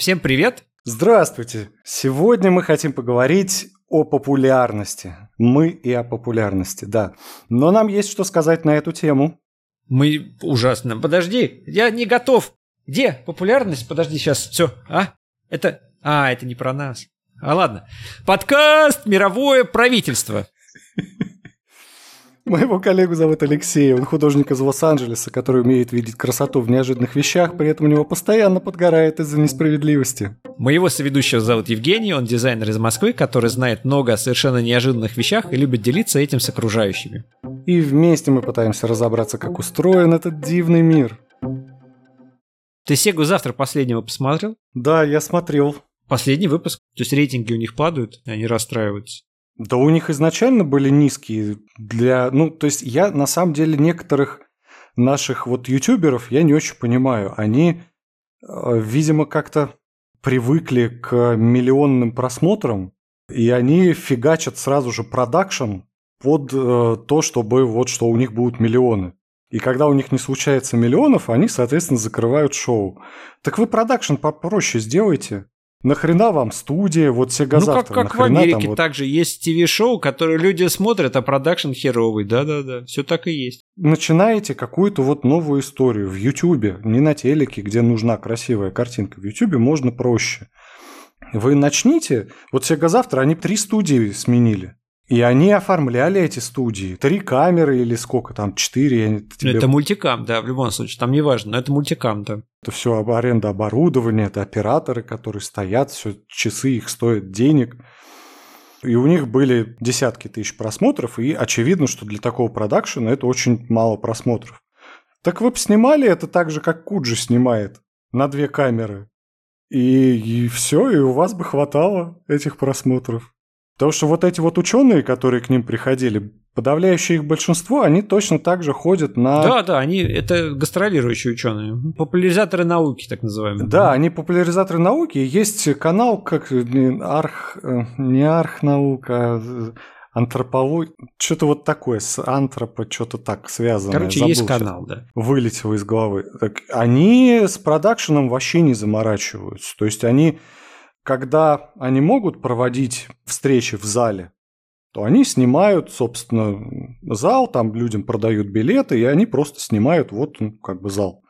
Всем привет! Здравствуйте! Сегодня мы хотим поговорить о популярности. Мы и о популярности, да. Но нам есть что сказать на эту тему. Мы ужасно. Подожди, я не готов. Где популярность? Подожди, сейчас. Все, а? Это... А, это не про нас. А ладно. Подкаст «Мировое правительство». Моего коллегу зовут Алексей, он художник из Лос-Анджелеса, который умеет видеть красоту в неожиданных вещах, при этом у него постоянно подгорает из-за несправедливости. Моего соведущего зовут Евгений, он дизайнер из Москвы, который знает много о совершенно неожиданных вещах и любит делиться этим с окружающими. И вместе мы пытаемся разобраться, как устроен этот дивный мир. Ты Сегу завтра последнего посмотрел? Да, я смотрел. Последний выпуск. То есть рейтинги у них падают, они расстраиваются. Да у них изначально были низкие для... Ну, то есть я на самом деле некоторых наших вот ютуберов я не очень понимаю. Они, э, видимо, как-то привыкли к миллионным просмотрам, и они фигачат сразу же продакшн под э, то, чтобы вот что у них будут миллионы. И когда у них не случается миллионов, они, соответственно, закрывают шоу. Так вы продакшн попроще сделайте. Нахрена вам студия, вот Сега Ну, как, как в Америке вот... также есть ТВ-шоу, которые люди смотрят, а продакшн херовый. Да-да-да, все так и есть. Начинаете какую-то вот новую историю в Ютубе, не на телеке, где нужна красивая картинка. В Ютубе можно проще. Вы начните, вот Сега завтра они три студии сменили. И они оформляли эти студии. Три камеры или сколько там, четыре. Тебе... Это мультикам, да, в любом случае. Там не важно, но это мультикам, да. Это все аренда оборудования, это операторы, которые стоят, все часы их стоят денег. И у них были десятки тысяч просмотров, и очевидно, что для такого продакшена это очень мало просмотров. Так вы бы снимали это так же, как Куджи снимает, на две камеры. И, и все, и у вас бы хватало этих просмотров. Потому что вот эти вот ученые, которые к ним приходили, подавляющее их большинство, они точно так же ходят на... Да, да, они это гастролирующие ученые, популяризаторы науки, так называемые. Да, они популяризаторы науки. Есть канал, как арх... Э, не архнаука, а антропология, что-то вот такое, с антропо, что-то так связано. Короче, Забыл, есть канал, да. Вылетело из головы. Так, они с продакшеном вообще не заморачиваются. То есть они когда они могут проводить встречи в зале, то они снимают, собственно, зал, там людям продают билеты, и они просто снимают вот ну, как бы зал.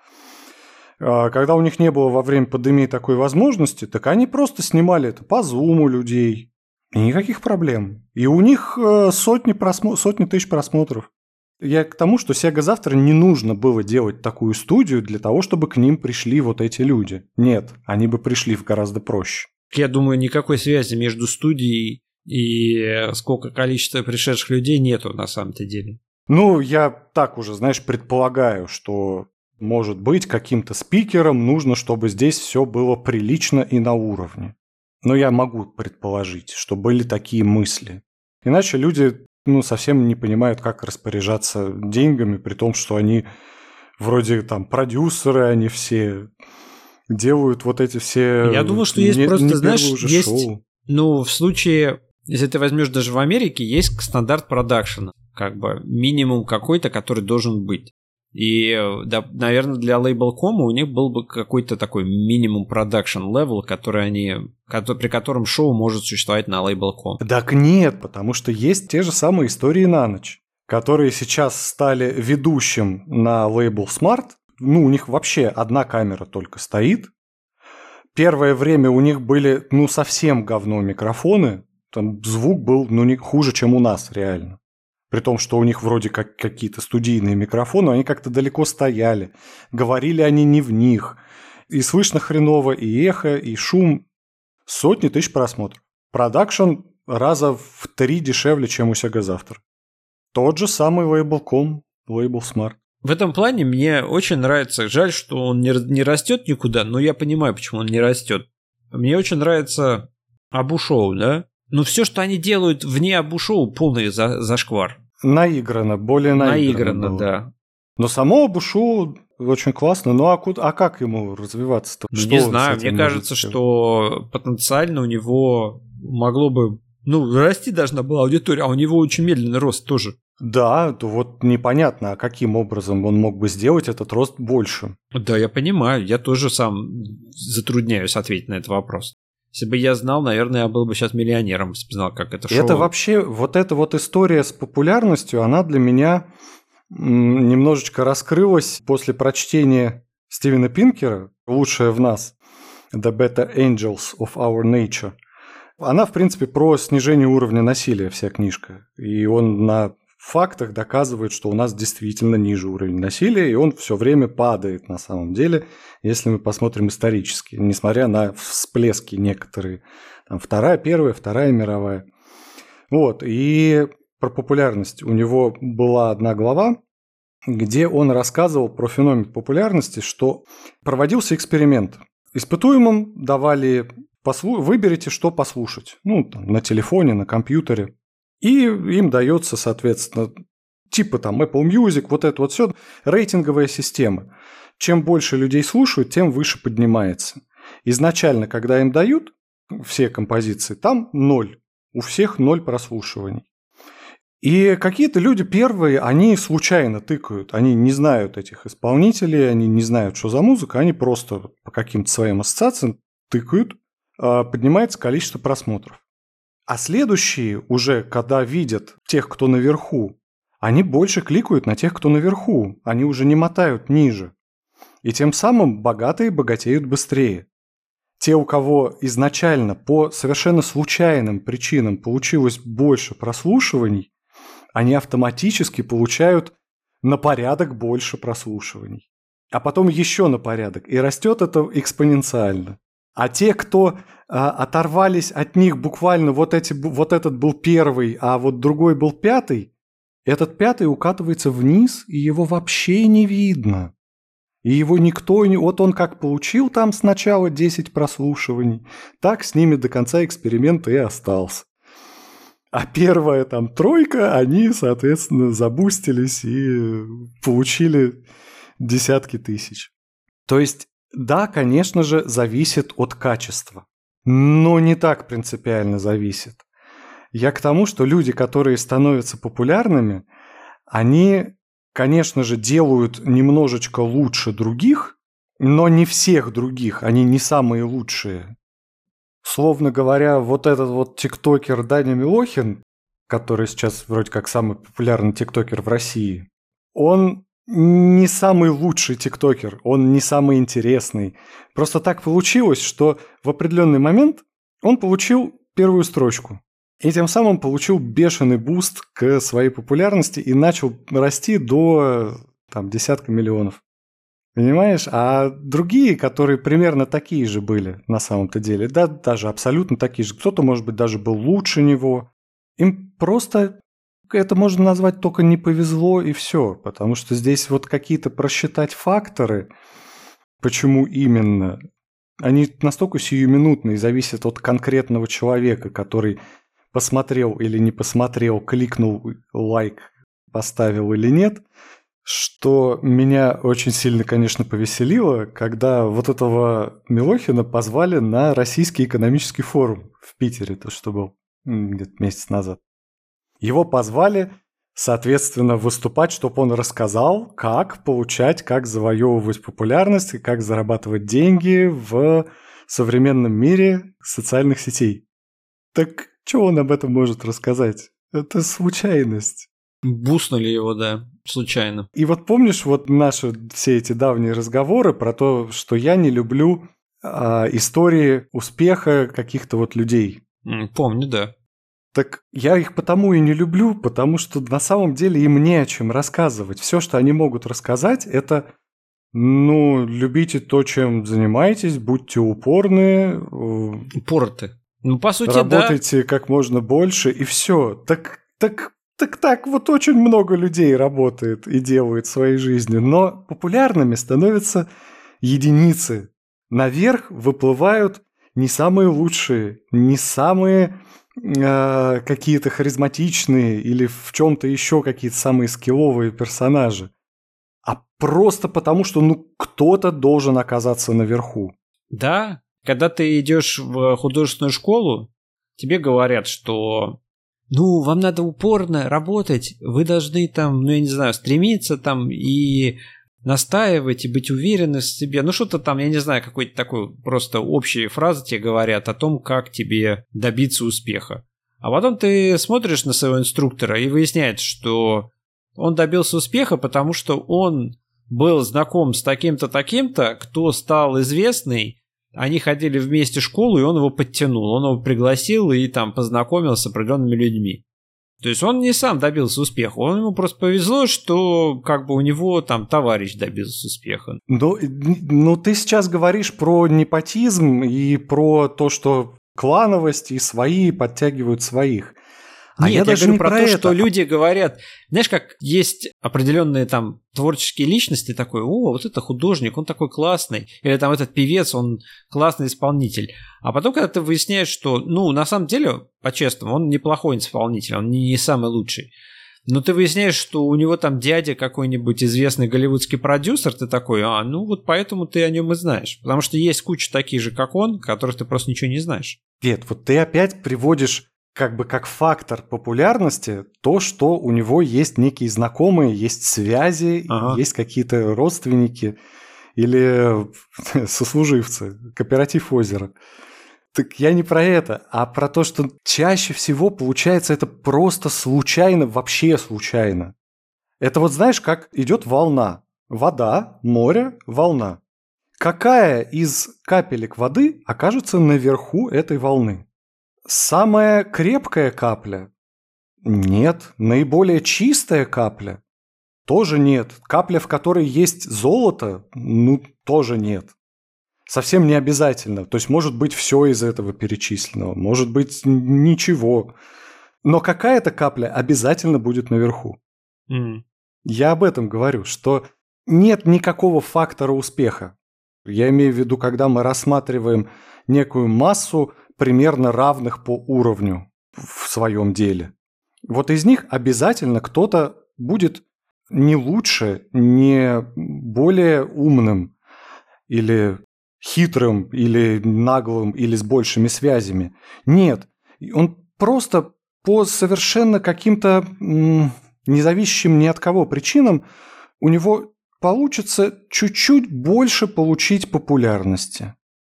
А когда у них не было во время пандемии такой возможности, так они просто снимали это по зуму людей. И никаких проблем. И у них э, сотни, просмо... сотни тысяч просмотров. Я к тому, что Sega завтра не нужно было делать такую студию для того, чтобы к ним пришли вот эти люди. Нет, они бы пришли в гораздо проще я думаю, никакой связи между студией и сколько количества пришедших людей нету на самом-то деле. Ну, я так уже, знаешь, предполагаю, что, может быть, каким-то спикерам нужно, чтобы здесь все было прилично и на уровне. Но я могу предположить, что были такие мысли. Иначе люди ну, совсем не понимают, как распоряжаться деньгами, при том, что они вроде там продюсеры, они все делают вот эти все... Я думаю, что есть не, просто, не знаешь, есть... Шоу. Ну, в случае, если ты возьмешь даже в Америке, есть стандарт продакшена, как бы минимум какой-то, который должен быть. И, да, наверное, для Labelcom у них был бы какой-то такой минимум production level, который они, при котором шоу может существовать на Label.com. Так нет, потому что есть те же самые истории на ночь, которые сейчас стали ведущим на Label Smart, ну, у них вообще одна камера только стоит. Первое время у них были, ну, совсем говно микрофоны. Там звук был, ну, не хуже, чем у нас, реально. При том, что у них вроде как какие-то студийные микрофоны, они как-то далеко стояли. Говорили они не в них. И слышно хреново, и эхо, и шум. Сотни тысяч просмотров. Продакшн раза в три дешевле, чем у Sega Завтра. Тот же самый лейбл.com, лейбл Smart. В этом плане мне очень нравится. Жаль, что он не, не растет никуда, но я понимаю, почему он не растет. Мне очень нравится Абушоу, да? Но все, что они делают вне Абушоу, полный за, зашквар. Наиграно, более наиграно. Наиграно, было. да. Но само Абушоу очень классно. Ну а, куда, а как ему развиваться-то? Ну, не знаю, мне кажется, что потенциально у него могло бы... Ну, расти должна была аудитория, а у него очень медленный рост тоже. Да, то вот непонятно, а каким образом он мог бы сделать этот рост больше. Да, я понимаю, я тоже сам затрудняюсь ответить на этот вопрос. Если бы я знал, наверное, я был бы сейчас миллионером, если бы знал, как это шоу. Это вообще, вот эта вот история с популярностью, она для меня немножечко раскрылась после прочтения Стивена Пинкера «Лучшее в нас» «The Better Angels of Our Nature». Она, в принципе, про снижение уровня насилия вся книжка. И он на фактах доказывает, что у нас действительно ниже уровень насилия, и он все время падает на самом деле, если мы посмотрим исторически, несмотря на всплески некоторые. Там вторая, первая, вторая мировая. Вот, и про популярность. У него была одна глава, где он рассказывал про феномен популярности, что проводился эксперимент. Испытуемым давали послу... выберите, что послушать. Ну, там, на телефоне, на компьютере. И им дается, соответственно, типа там Apple Music, вот это вот все, рейтинговая система. Чем больше людей слушают, тем выше поднимается. Изначально, когда им дают все композиции, там ноль. У всех ноль прослушиваний. И какие-то люди первые, они случайно тыкают, они не знают этих исполнителей, они не знают, что за музыка, они просто по каким-то своим ассоциациям тыкают, а, поднимается количество просмотров. А следующие уже, когда видят тех, кто наверху, они больше кликают на тех, кто наверху. Они уже не мотают ниже. И тем самым богатые богатеют быстрее. Те, у кого изначально по совершенно случайным причинам получилось больше прослушиваний, они автоматически получают на порядок больше прослушиваний. А потом еще на порядок. И растет это экспоненциально. А те, кто а, оторвались от них буквально вот, эти, вот этот был первый, а вот другой был пятый, этот пятый укатывается вниз, и его вообще не видно. И его никто не... Вот он как получил там сначала 10 прослушиваний, так с ними до конца эксперимента и остался. А первая там тройка, они, соответственно, забустились и получили десятки тысяч. То есть да, конечно же, зависит от качества. Но не так принципиально зависит. Я к тому, что люди, которые становятся популярными, они, конечно же, делают немножечко лучше других, но не всех других, они не самые лучшие. Словно говоря, вот этот вот тиктокер Даня Милохин, который сейчас вроде как самый популярный тиктокер в России, он не самый лучший тиктокер, он не самый интересный. Просто так получилось, что в определенный момент он получил первую строчку. И тем самым получил бешеный буст к своей популярности и начал расти до там, десятка миллионов. Понимаешь? А другие, которые примерно такие же были на самом-то деле, да, даже абсолютно такие же, кто-то, может быть, даже был лучше него, им просто это можно назвать только не повезло и все, потому что здесь вот какие-то просчитать факторы, почему именно, они настолько сиюминутные, зависят от конкретного человека, который посмотрел или не посмотрел, кликнул лайк, поставил или нет, что меня очень сильно, конечно, повеселило, когда вот этого Милохина позвали на Российский экономический форум в Питере, то что был где-то месяц назад. Его позвали, соответственно, выступать, чтобы он рассказал, как получать, как завоевывать популярность и как зарабатывать деньги в современном мире социальных сетей. Так что он об этом может рассказать? Это случайность. Буснули его, да, случайно. И вот помнишь вот наши все эти давние разговоры про то, что я не люблю а, истории успеха каких-то вот людей. Помню, да. Так я их потому и не люблю, потому что на самом деле им не о чем рассказывать. Все, что они могут рассказать, это ну, любите то, чем занимаетесь, будьте упорные. Упорты. Ну, по сути, Работайте да. как можно больше, и все. Так, так, так, так, вот очень много людей работает и делают в своей жизни, но популярными становятся единицы. Наверх выплывают не самые лучшие, не самые э, какие-то харизматичные или в чем-то еще какие-то самые скилловые персонажи, а просто потому, что ну кто-то должен оказаться наверху. Да, когда ты идешь в художественную школу, тебе говорят, что ну, вам надо упорно работать, вы должны там, ну, я не знаю, стремиться там и настаивать и быть уверены в себе. Ну, что-то там, я не знаю, какой-то такой просто общие фразы тебе говорят о том, как тебе добиться успеха. А потом ты смотришь на своего инструктора и выясняется, что он добился успеха, потому что он был знаком с таким-то, таким-то, кто стал известный, они ходили вместе в школу, и он его подтянул. Он его пригласил и там познакомился с определенными людьми. То есть он не сам добился успеха, он ему просто повезло, что как бы у него там товарищ добился успеха. Ну, ну ты сейчас говоришь про непотизм и про то, что клановость и свои подтягивают своих. А Нет, я, даже говорю не про, про то, это. что люди говорят, знаешь, как есть определенные там творческие личности, такой, о, вот это художник, он такой классный, или там этот певец, он классный исполнитель. А потом, когда ты выясняешь, что, ну, на самом деле, по-честному, он неплохой исполнитель, он не самый лучший. Но ты выясняешь, что у него там дядя какой-нибудь известный голливудский продюсер, ты такой, а, ну вот поэтому ты о нем и знаешь. Потому что есть куча таких же, как он, которых ты просто ничего не знаешь. Нет, вот ты опять приводишь как бы как фактор популярности то, что у него есть некие знакомые, есть связи, ага. есть какие-то родственники или сослуживцы, кооператив озера. Так я не про это, а про то, что чаще всего получается это просто случайно, вообще случайно. Это вот знаешь, как идет волна. Вода, море, волна. Какая из капелек воды окажется наверху этой волны? Самая крепкая капля? Нет. Наиболее чистая капля? Тоже нет. Капля, в которой есть золото? Ну, тоже нет. Совсем не обязательно. То есть может быть все из этого перечисленного, может быть ничего. Но какая-то капля обязательно будет наверху. Mm. Я об этом говорю, что нет никакого фактора успеха. Я имею в виду, когда мы рассматриваем некую массу примерно равных по уровню в своем деле. Вот из них обязательно кто-то будет не лучше, не более умным или хитрым, или наглым, или с большими связями. Нет, он просто по совершенно каким-то независящим ни от кого причинам у него получится чуть-чуть больше получить популярности.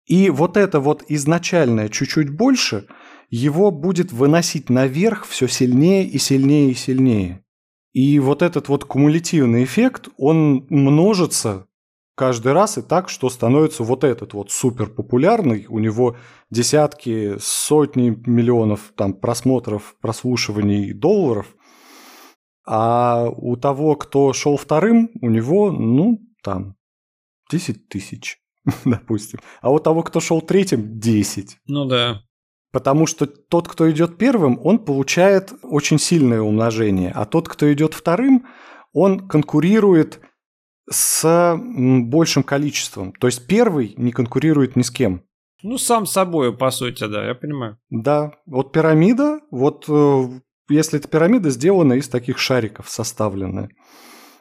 И вот это вот изначальное чуть-чуть больше его будет выносить наверх все сильнее и сильнее и сильнее. И вот этот вот кумулятивный эффект, он множится каждый раз и так, что становится вот этот вот супер популярный, у него десятки, сотни миллионов там просмотров, прослушиваний долларов, а у того, кто шел вторым, у него, ну, там, 10 тысяч. допустим. А у того, кто шел третьим, 10. Ну да. Потому что тот, кто идет первым, он получает очень сильное умножение, а тот, кто идет вторым, он конкурирует с большим количеством. То есть первый не конкурирует ни с кем. Ну, сам собой, по сути, да, я понимаю. Да, вот пирамида, вот э, если эта пирамида сделана из таких шариков составленная.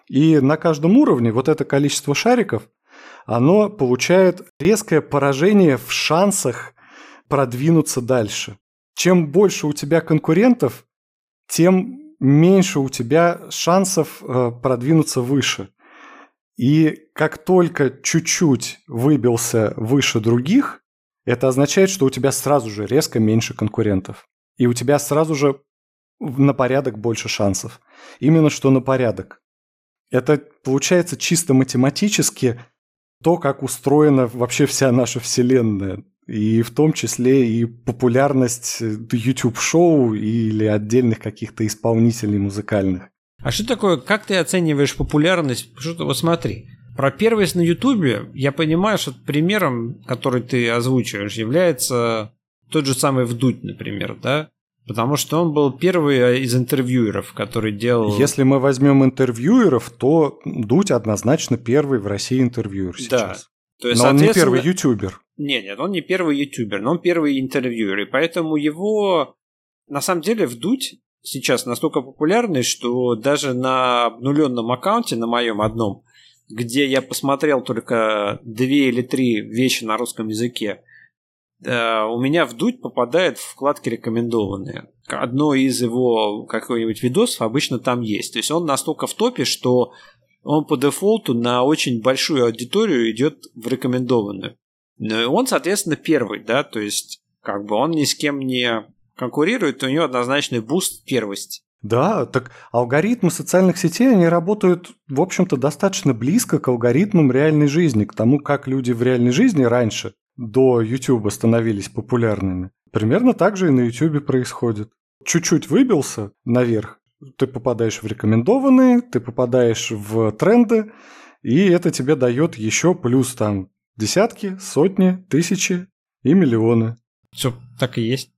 И на каждом уровне вот это количество шариков оно получает резкое поражение в шансах продвинуться дальше. Чем больше у тебя конкурентов, тем меньше у тебя шансов э, продвинуться выше. И как только чуть-чуть выбился выше других, это означает, что у тебя сразу же резко меньше конкурентов. И у тебя сразу же на порядок больше шансов. Именно что на порядок. Это получается чисто математически то, как устроена вообще вся наша вселенная. И в том числе и популярность YouTube-шоу или отдельных каких-то исполнителей музыкальных. А что такое, как ты оцениваешь популярность? Что-то, вот смотри, про первость на Ютубе я понимаю, что примером, который ты озвучиваешь, является тот же самый Вдуть, например, да? Потому что он был первый э, из интервьюеров, который делал... Если мы возьмем интервьюеров, то Дудь однозначно первый в России интервьюер сейчас. Да. То есть, но он не первый ютубер. Нет, нет, он не первый ютубер, но он первый интервьюер. И поэтому его... На самом деле, Вдуть сейчас настолько популярный, что даже на обнуленном аккаунте, на моем одном, где я посмотрел только две или три вещи на русском языке, у меня в Дудь попадает в вкладки рекомендованные. Одно из его какой-нибудь видосов обычно там есть. То есть он настолько в топе, что он по дефолту на очень большую аудиторию идет в рекомендованную. Ну и он, соответственно, первый, да, то есть как бы он ни с кем не конкурирует, у него однозначный буст первости. Да, так алгоритмы социальных сетей, они работают, в общем-то, достаточно близко к алгоритмам реальной жизни, к тому, как люди в реальной жизни раньше, до YouTube, становились популярными. Примерно так же и на YouTube происходит. Чуть-чуть выбился наверх, ты попадаешь в рекомендованные, ты попадаешь в тренды, и это тебе дает еще плюс там десятки, сотни, тысячи и миллионы. Все так и есть.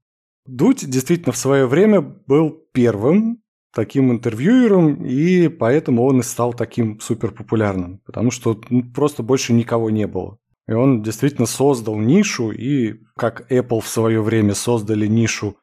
Дудь действительно в свое время был первым таким интервьюером, и поэтому он и стал таким суперпопулярным, потому что ну, просто больше никого не было. И он действительно создал нишу, и как Apple в свое время создали нишу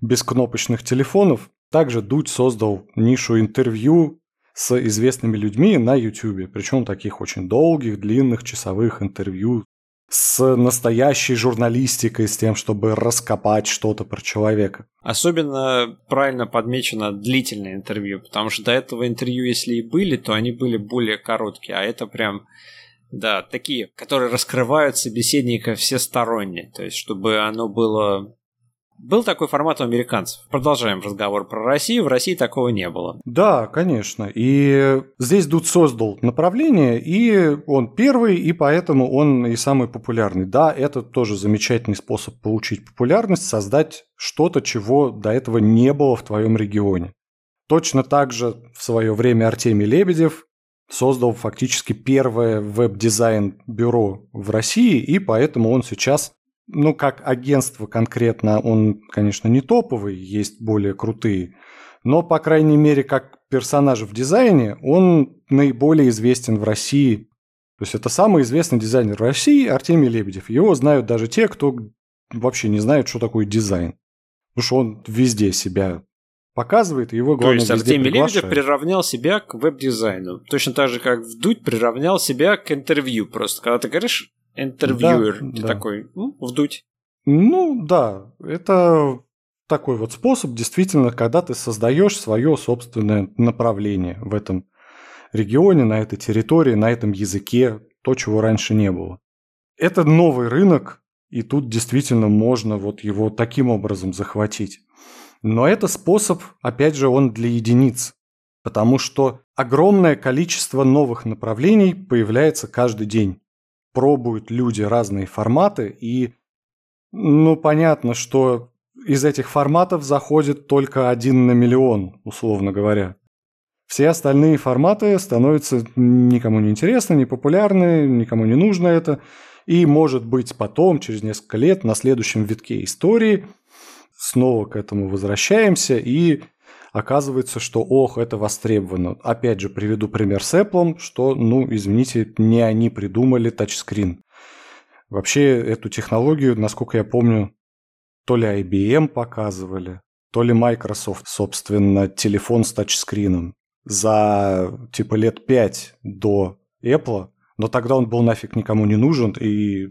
бескнопочных телефонов, также Дудь создал нишу интервью с известными людьми на YouTube, причем таких очень долгих, длинных, часовых интервью с настоящей журналистикой, с тем, чтобы раскопать что-то про человека. Особенно правильно подмечено длительное интервью, потому что до этого интервью, если и были, то они были более короткие, а это прям да, такие, которые раскрывают собеседника всесторонне, то есть чтобы оно было был такой формат у американцев. Продолжаем разговор про Россию. В России такого не было. Да, конечно. И здесь Дуд создал направление, и он первый, и поэтому он и самый популярный. Да, это тоже замечательный способ получить популярность, создать что-то, чего до этого не было в твоем регионе. Точно так же в свое время Артемий Лебедев создал фактически первое веб-дизайн бюро в России, и поэтому он сейчас ну, как агентство конкретно, он, конечно, не топовый, есть более крутые, но, по крайней мере, как персонаж в дизайне, он наиболее известен в России. То есть это самый известный дизайнер в России Артемий Лебедев. Его знают даже те, кто вообще не знает, что такое дизайн. Потому что он везде себя показывает, и его главное То есть Артемий Лебедев приравнял себя к веб-дизайну. Точно так же, как Вдуть приравнял себя к интервью. Просто когда ты говоришь интервьюер. Да, Ты да. такой, ну, вдуть. Ну, да, это такой вот способ, действительно, когда ты создаешь свое собственное направление в этом регионе, на этой территории, на этом языке, то, чего раньше не было. Это новый рынок, и тут действительно можно вот его таким образом захватить. Но это способ, опять же, он для единиц, потому что огромное количество новых направлений появляется каждый день пробуют люди разные форматы, и, ну, понятно, что из этих форматов заходит только один на миллион, условно говоря. Все остальные форматы становятся никому не интересны, не популярны, никому не нужно это. И, может быть, потом, через несколько лет, на следующем витке истории снова к этому возвращаемся и оказывается, что ох, это востребовано. Опять же, приведу пример с Apple, что, ну, извините, не они придумали тачскрин. Вообще, эту технологию, насколько я помню, то ли IBM показывали, то ли Microsoft, собственно, телефон с тачскрином. За типа лет пять до Apple но тогда он был нафиг никому не нужен, и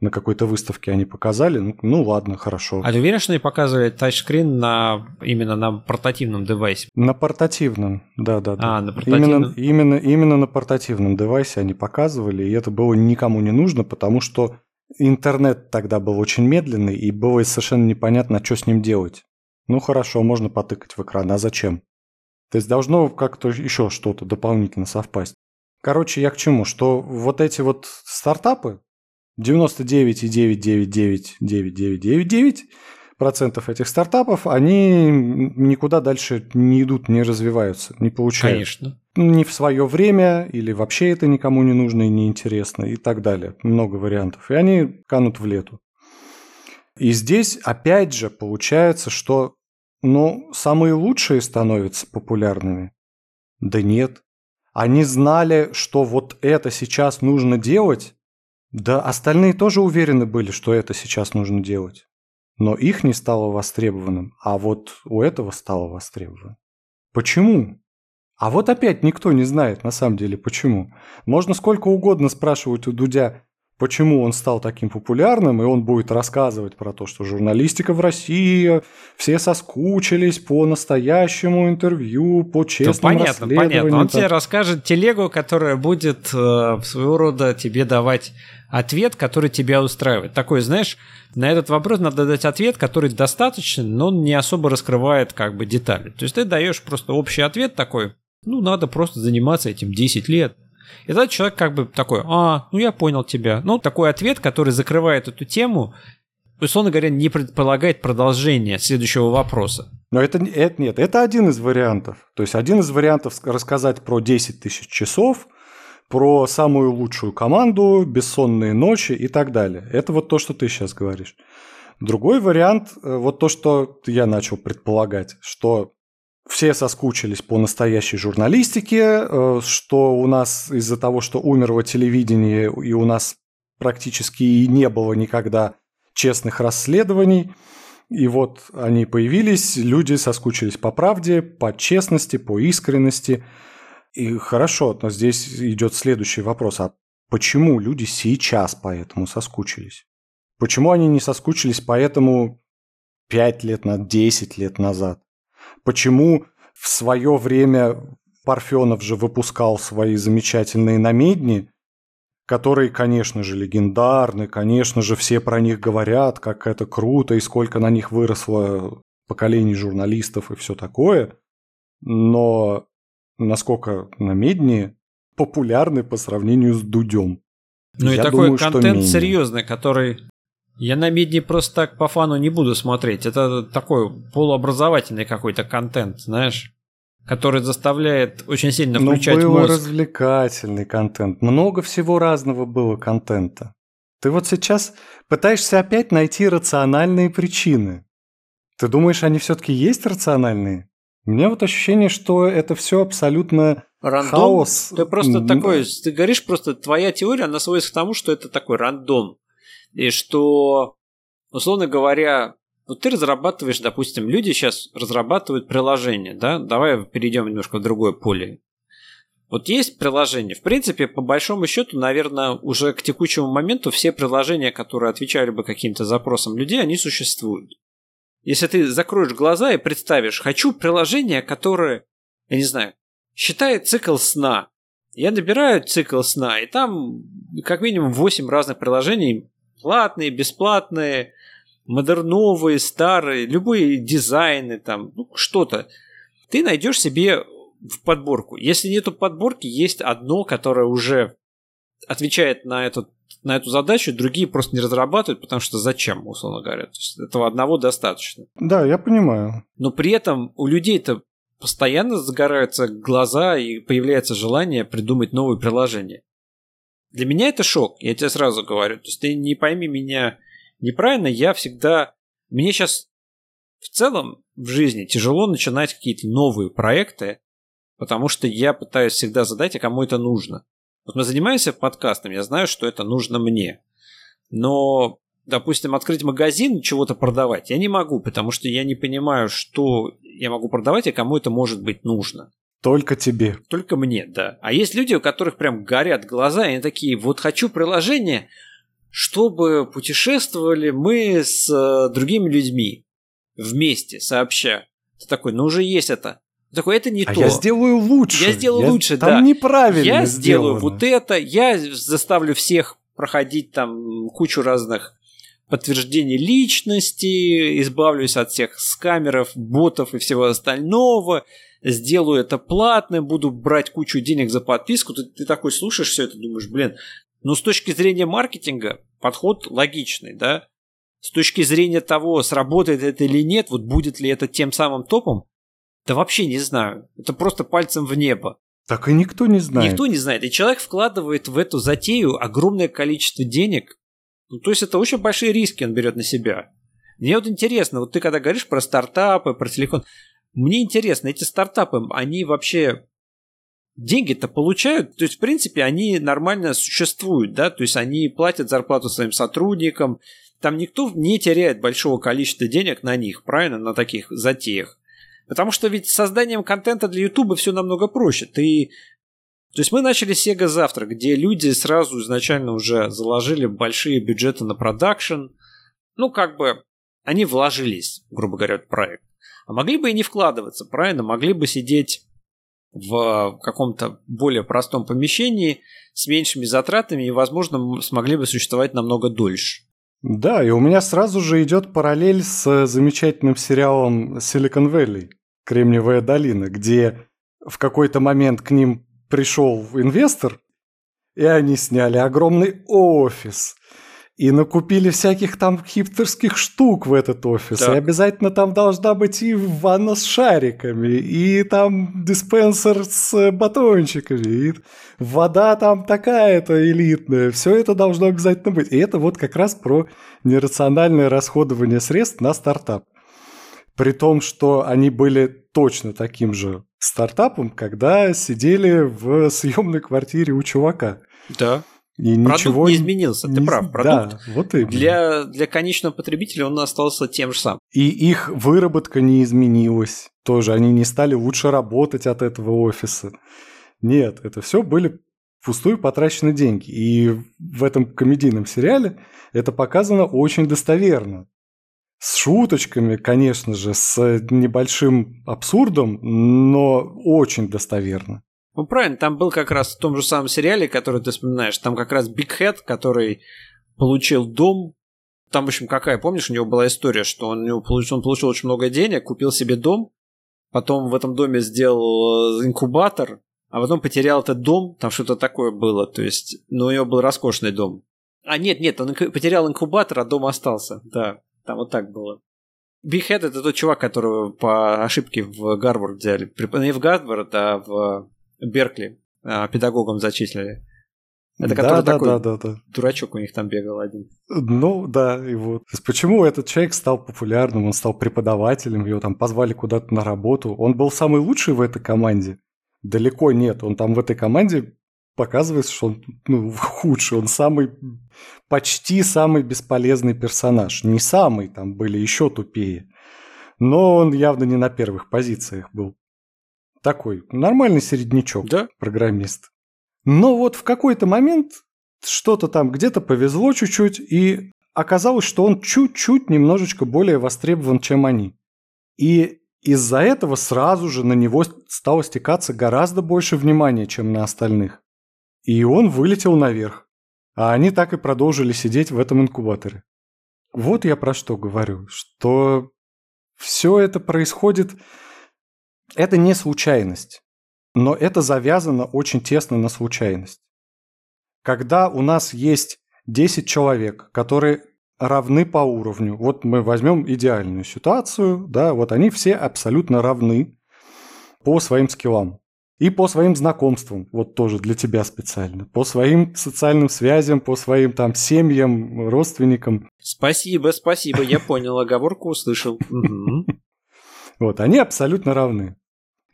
на какой-то выставке они показали. Ну, ну ладно, хорошо. А ты уверен, что они показывали тачскрин на, именно на портативном девайсе? На портативном, да-да. А, на портативном? Именно, именно, именно на портативном девайсе они показывали, и это было никому не нужно, потому что интернет тогда был очень медленный, и было совершенно непонятно, что с ним делать. Ну хорошо, можно потыкать в экран, а зачем? То есть должно как-то еще что-то дополнительно совпасть. Короче, я к чему? Что вот эти вот стартапы, 99,9999999 процентов этих стартапов, они никуда дальше не идут, не развиваются, не получают. Конечно. Не в свое время, или вообще это никому не нужно и не интересно, и так далее. Много вариантов. И они канут в лету. И здесь опять же получается, что ну, самые лучшие становятся популярными. Да нет. Они знали, что вот это сейчас нужно делать. Да остальные тоже уверены были, что это сейчас нужно делать. Но их не стало востребованным, а вот у этого стало востребованным. Почему? А вот опять никто не знает на самом деле почему. Можно сколько угодно спрашивать у Дудя, почему он стал таким популярным, и он будет рассказывать про то, что журналистика в России, все соскучились по настоящему интервью, по честным да, понятно, понятно. Он тебе расскажет телегу, которая будет э, своего рода тебе давать ответ, который тебя устраивает. Такой, знаешь, на этот вопрос надо дать ответ, который достаточен, но он не особо раскрывает как бы детали. То есть ты даешь просто общий ответ такой, ну, надо просто заниматься этим 10 лет. И тогда человек как бы такой, а, ну я понял тебя. Ну, такой ответ, который закрывает эту тему, условно говоря, не предполагает продолжение следующего вопроса. Но это, это нет, это один из вариантов. То есть один из вариантов рассказать про 10 тысяч часов, про самую лучшую команду, бессонные ночи и так далее. Это вот то, что ты сейчас говоришь. Другой вариант, э, вот то, что я начал предполагать, что все соскучились по настоящей журналистике, э, что у нас из-за того, что умерло телевидение, и у нас практически и не было никогда честных расследований, и вот они появились, люди соскучились по правде, по честности, по искренности. И хорошо, но здесь идет следующий вопрос. А почему люди сейчас поэтому соскучились? Почему они не соскучились поэтому 5 лет, на 10 лет назад? Почему в свое время Парфенов же выпускал свои замечательные намедни, которые, конечно же, легендарны, конечно же, все про них говорят, как это круто и сколько на них выросло поколений журналистов и все такое. Но насколько намедни популярны по сравнению с Дудем? Ну Я и такой думаю, контент серьезный, который я на медне просто так по фану не буду смотреть. Это такой полуобразовательный какой-то контент, знаешь, который заставляет очень сильно ну, включать Но был мозг. развлекательный контент. Много всего разного было контента. Ты вот сейчас пытаешься опять найти рациональные причины. Ты думаешь, они все-таки есть рациональные? У меня вот ощущение, что это все абсолютно рандом. хаос. Ты просто такой, ты говоришь просто, твоя теория, она сводится к тому, что это такой рандом. И что, условно говоря, вот ты разрабатываешь, допустим, люди сейчас разрабатывают приложение, да? Давай перейдем немножко в другое поле. Вот есть приложение. В принципе, по большому счету, наверное, уже к текущему моменту все приложения, которые отвечали бы каким-то запросам людей, они существуют. Если ты закроешь глаза и представишь, хочу приложение, которое, я не знаю, считает цикл сна. Я набираю цикл сна, и там как минимум 8 разных приложений платные, бесплатные, модерновые, старые, любые дизайны там, ну, что-то. Ты найдешь себе в подборку. Если нету подборки, есть одно, которое уже отвечает на эту, на эту задачу, другие просто не разрабатывают, потому что зачем, условно говоря. То есть этого одного достаточно. Да, я понимаю. Но при этом у людей-то постоянно загораются глаза и появляется желание придумать новые приложения. Для меня это шок, я тебе сразу говорю. То есть ты не пойми меня неправильно, я всегда... Мне сейчас в целом в жизни тяжело начинать какие-то новые проекты, потому что я пытаюсь всегда задать, а кому это нужно. Вот мы занимаемся подкастом, я знаю, что это нужно мне. Но, допустим, открыть магазин, чего-то продавать, я не могу, потому что я не понимаю, что я могу продавать и кому это может быть нужно. Только тебе. Только мне, да. А есть люди, у которых прям горят глаза, и они такие, вот хочу приложение, чтобы путешествовали мы с э, другими людьми вместе, сообща. Ты такой, ну уже есть это. Ты такой, это не а то. я сделаю лучше. Я сделаю я... лучше, там да. Там неправильно Я сделано. сделаю вот это, я заставлю всех проходить там кучу разных подтверждений личности, избавлюсь от всех скамеров, ботов и всего остального сделаю это платным, буду брать кучу денег за подписку, ты, ты такой слушаешь все это, думаешь, блин, ну с точки зрения маркетинга подход логичный, да? С точки зрения того, сработает это или нет, вот будет ли это тем самым топом, да вообще не знаю. Это просто пальцем в небо. Так и никто не знает. Никто не знает. И человек вкладывает в эту затею огромное количество денег. Ну, то есть это очень большие риски он берет на себя. Мне вот интересно, вот ты когда говоришь про стартапы, про телефон, мне интересно, эти стартапы, они вообще деньги-то получают, то есть, в принципе, они нормально существуют, да, то есть они платят зарплату своим сотрудникам, там никто не теряет большого количества денег на них, правильно, на таких затеях. Потому что ведь созданием контента для Ютуба все намного проще. Ты То есть мы начали Sega завтра, где люди сразу изначально уже заложили большие бюджеты на продакшн. Ну, как бы они вложились, грубо говоря, в проект. А могли бы и не вкладываться, правильно? Могли бы сидеть в каком-то более простом помещении с меньшими затратами и, возможно, смогли бы существовать намного дольше. Да, и у меня сразу же идет параллель с замечательным сериалом Silicon Valley, Кремниевая долина, где в какой-то момент к ним пришел инвестор, и они сняли огромный офис. И накупили всяких там хипстерских штук в этот офис. Так. И обязательно там должна быть и ванна с шариками, и там диспенсер с батончиками, и вода там такая-то элитная. Все это должно обязательно быть. И это вот как раз про нерациональное расходование средств на стартап. При том, что они были точно таким же стартапом, когда сидели в съемной квартире у чувака. Да. И продукт ничего не изменился, не... ты прав. Продукт да, вот именно. Для, для конечного потребителя он остался тем же самым. И их выработка не изменилась. Тоже они не стали лучше работать от этого офиса. Нет, это все были пустую потрачены деньги. И в этом комедийном сериале это показано очень достоверно. С шуточками, конечно же, с небольшим абсурдом, но очень достоверно. Ну, правильно, там был как раз в том же самом сериале, который ты вспоминаешь, там как раз Биг Хэт, который получил дом. Там, в общем, какая, помнишь, у него была история, что он, него получил, он получил очень много денег, купил себе дом, потом в этом доме сделал э, инкубатор, а потом потерял этот дом, там что-то такое было, то есть, ну, у него был роскошный дом. А нет, нет, он потерял инкубатор, а дом остался, да. Там вот так было. Бихед это тот чувак, которого по ошибке в Гарвард взяли. Не в Гарвард, а в Беркли а, педагогом зачислили. Это который да, такой да, да, да. дурачок у них там бегал один. Ну, да, и вот. То есть, почему этот человек стал популярным, он стал преподавателем, его там позвали куда-то на работу. Он был самый лучший в этой команде? Далеко нет. Он там в этой команде показывается, что он ну, худший, он самый, почти самый бесполезный персонаж. Не самый, там были еще тупее. Но он явно не на первых позициях был. Такой нормальный середнячок, да? программист. Но вот в какой-то момент что-то там где-то повезло чуть-чуть, и оказалось, что он чуть-чуть немножечко более востребован, чем они. И из-за этого сразу же на него стало стекаться гораздо больше внимания, чем на остальных. И он вылетел наверх. А они так и продолжили сидеть в этом инкубаторе. Вот я про что говорю, что все это происходит... Это не случайность, но это завязано очень тесно на случайность. Когда у нас есть 10 человек, которые равны по уровню, вот мы возьмем идеальную ситуацию, да, вот они все абсолютно равны по своим скиллам. И по своим знакомствам, вот тоже для тебя специально. По своим социальным связям, по своим там семьям, родственникам. Спасибо, спасибо, я понял, оговорку услышал. Вот, они абсолютно равны.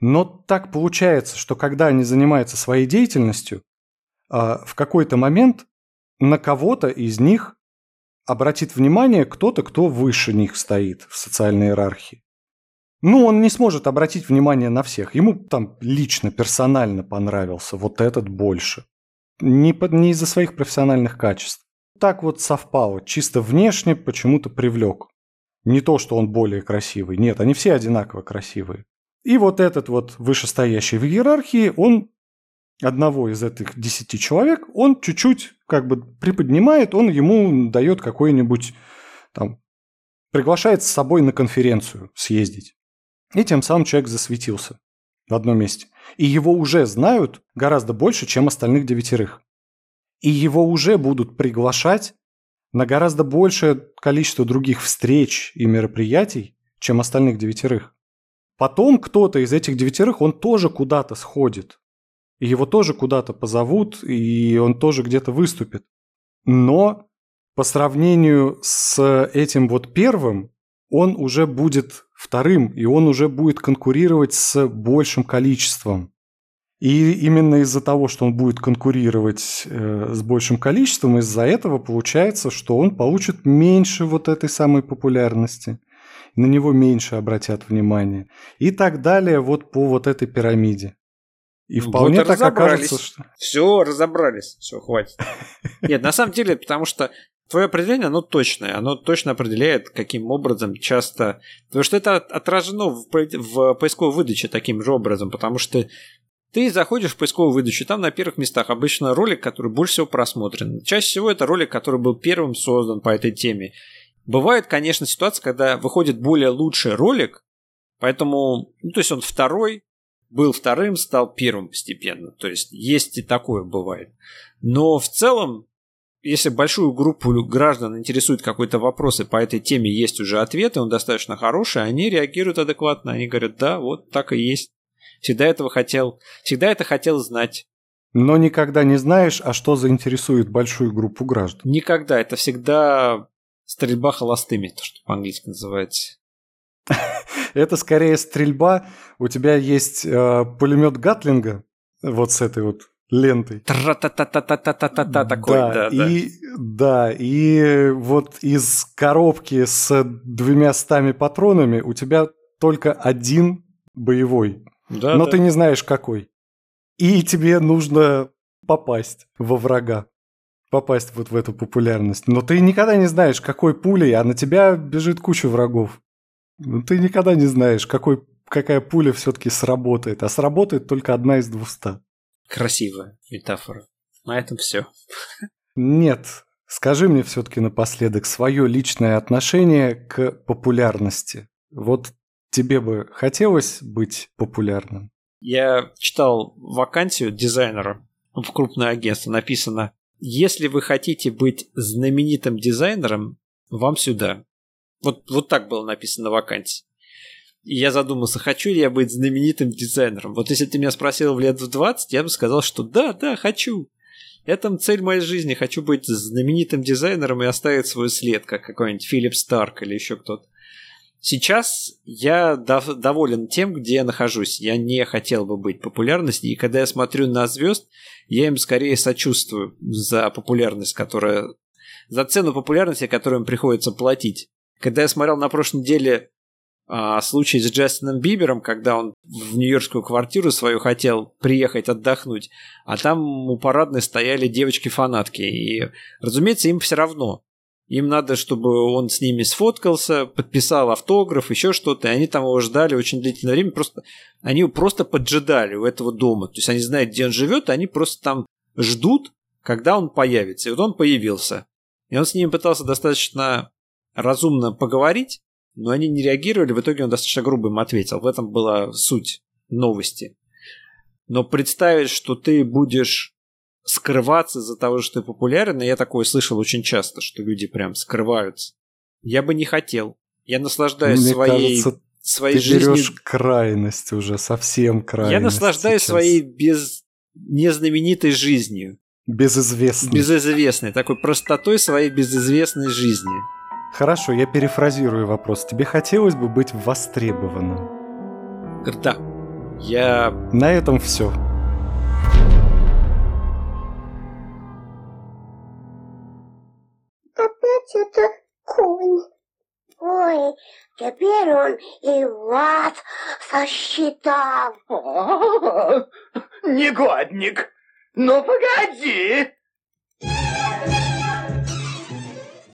Но так получается, что когда они занимаются своей деятельностью, а, в какой-то момент на кого-то из них обратит внимание кто-то, кто выше них стоит в социальной иерархии. Ну, он не сможет обратить внимание на всех. Ему там лично, персонально понравился вот этот больше. Не, по, не из-за своих профессиональных качеств. Так вот совпало. Чисто внешне почему-то привлек. Не то, что он более красивый. Нет, они все одинаково красивые. И вот этот вот вышестоящий в иерархии, он одного из этих десяти человек, он чуть-чуть как бы приподнимает, он ему дает какой-нибудь там приглашает с собой на конференцию съездить. И тем самым человек засветился в одном месте. И его уже знают гораздо больше, чем остальных девятерых. И его уже будут приглашать на гораздо большее количество других встреч и мероприятий, чем остальных девятерых. Потом кто-то из этих девятерых, он тоже куда-то сходит. И его тоже куда-то позовут, и он тоже где-то выступит. Но по сравнению с этим вот первым, он уже будет вторым, и он уже будет конкурировать с большим количеством. И именно из-за того, что он будет конкурировать э, с большим количеством, из-за этого получается, что он получит меньше вот этой самой популярности. На него меньше обратят внимание. И так далее вот по вот этой пирамиде. И вполне вот так окажется, что... Все, разобрались. Все, хватит. Нет, на самом деле, потому что твое определение, оно точное. Оно точно определяет, каким образом часто... Потому что это отражено в, в поисковой выдаче таким же образом, потому что ты заходишь в поисковую выдачу, там на первых местах обычно ролик, который больше всего просмотрен. Чаще всего это ролик, который был первым создан по этой теме. Бывает, конечно, ситуация, когда выходит более лучший ролик, поэтому, ну, то есть он второй, был вторым, стал первым постепенно. То есть есть и такое бывает. Но в целом, если большую группу граждан интересует какой-то вопрос, и по этой теме есть уже ответы, он достаточно хороший, они реагируют адекватно. Они говорят, да, вот так и есть. Всегда этого хотел, всегда это хотел знать. Но никогда не знаешь, а что заинтересует большую группу граждан. Никогда. Это всегда стрельба холостыми, то, что по-английски называется. Это скорее стрельба. У тебя есть э, пулемет Гатлинга, вот с этой вот лентой. Тра-та-та-та-та-та-та-та такой, да, и, да. и вот из коробки с двумя стами патронами у тебя только один боевой. Да, но да. ты не знаешь какой. И тебе нужно попасть во врага. Попасть вот в эту популярность. Но ты никогда не знаешь, какой пулей, а на тебя бежит куча врагов. Ну, ты никогда не знаешь, какой, какая пуля все-таки сработает. А сработает только одна из двухста. Красивая метафора. На этом все. Нет. Скажи мне все-таки напоследок свое личное отношение к популярности. Вот тебе бы хотелось быть популярным? Я читал вакансию дизайнера в крупное агентство. Написано, если вы хотите быть знаменитым дизайнером, вам сюда. Вот, вот так было написано на вакансии. И я задумался, хочу ли я быть знаменитым дизайнером. Вот если ты меня спросил в лет в 20, я бы сказал, что да, да, хочу. Это цель моей жизни. Хочу быть знаменитым дизайнером и оставить свой след, как какой-нибудь Филипп Старк или еще кто-то. Сейчас я дов- доволен тем, где я нахожусь. Я не хотел бы быть популярностью, и когда я смотрю на звезд, я им скорее сочувствую за популярность, которая... за цену популярности, которую им приходится платить. Когда я смотрел на прошлой неделе а, случай с Джастином Бибером, когда он в нью-йоркскую квартиру свою хотел приехать отдохнуть, а там у парадной стояли девочки-фанатки. И, разумеется, им все равно. Им надо, чтобы он с ними сфоткался, подписал автограф, еще что-то. И они там его ждали очень длительное время. Просто, они его просто поджидали у этого дома. То есть они знают, где он живет, и они просто там ждут, когда он появится. И вот он появился. И он с ними пытался достаточно разумно поговорить, но они не реагировали, в итоге он достаточно грубо им ответил. В этом была суть новости. Но представить, что ты будешь скрываться из-за того, что ты популярен, я такое слышал очень часто, что люди прям скрываются. Я бы не хотел. Я наслаждаюсь Мне своей, кажется, своей ты жизнью. берешь крайность уже, совсем крайность. Я наслаждаюсь сейчас. своей без незнаменитой жизнью. Безызвестной. Безызвестной, такой простотой своей безызвестной жизни. Хорошо, я перефразирую вопрос. Тебе хотелось бы быть востребованным? Да. Я... На этом все. Опять это конь. Ой, теперь он и вас сосчитал. Негодник! Ну, погоди!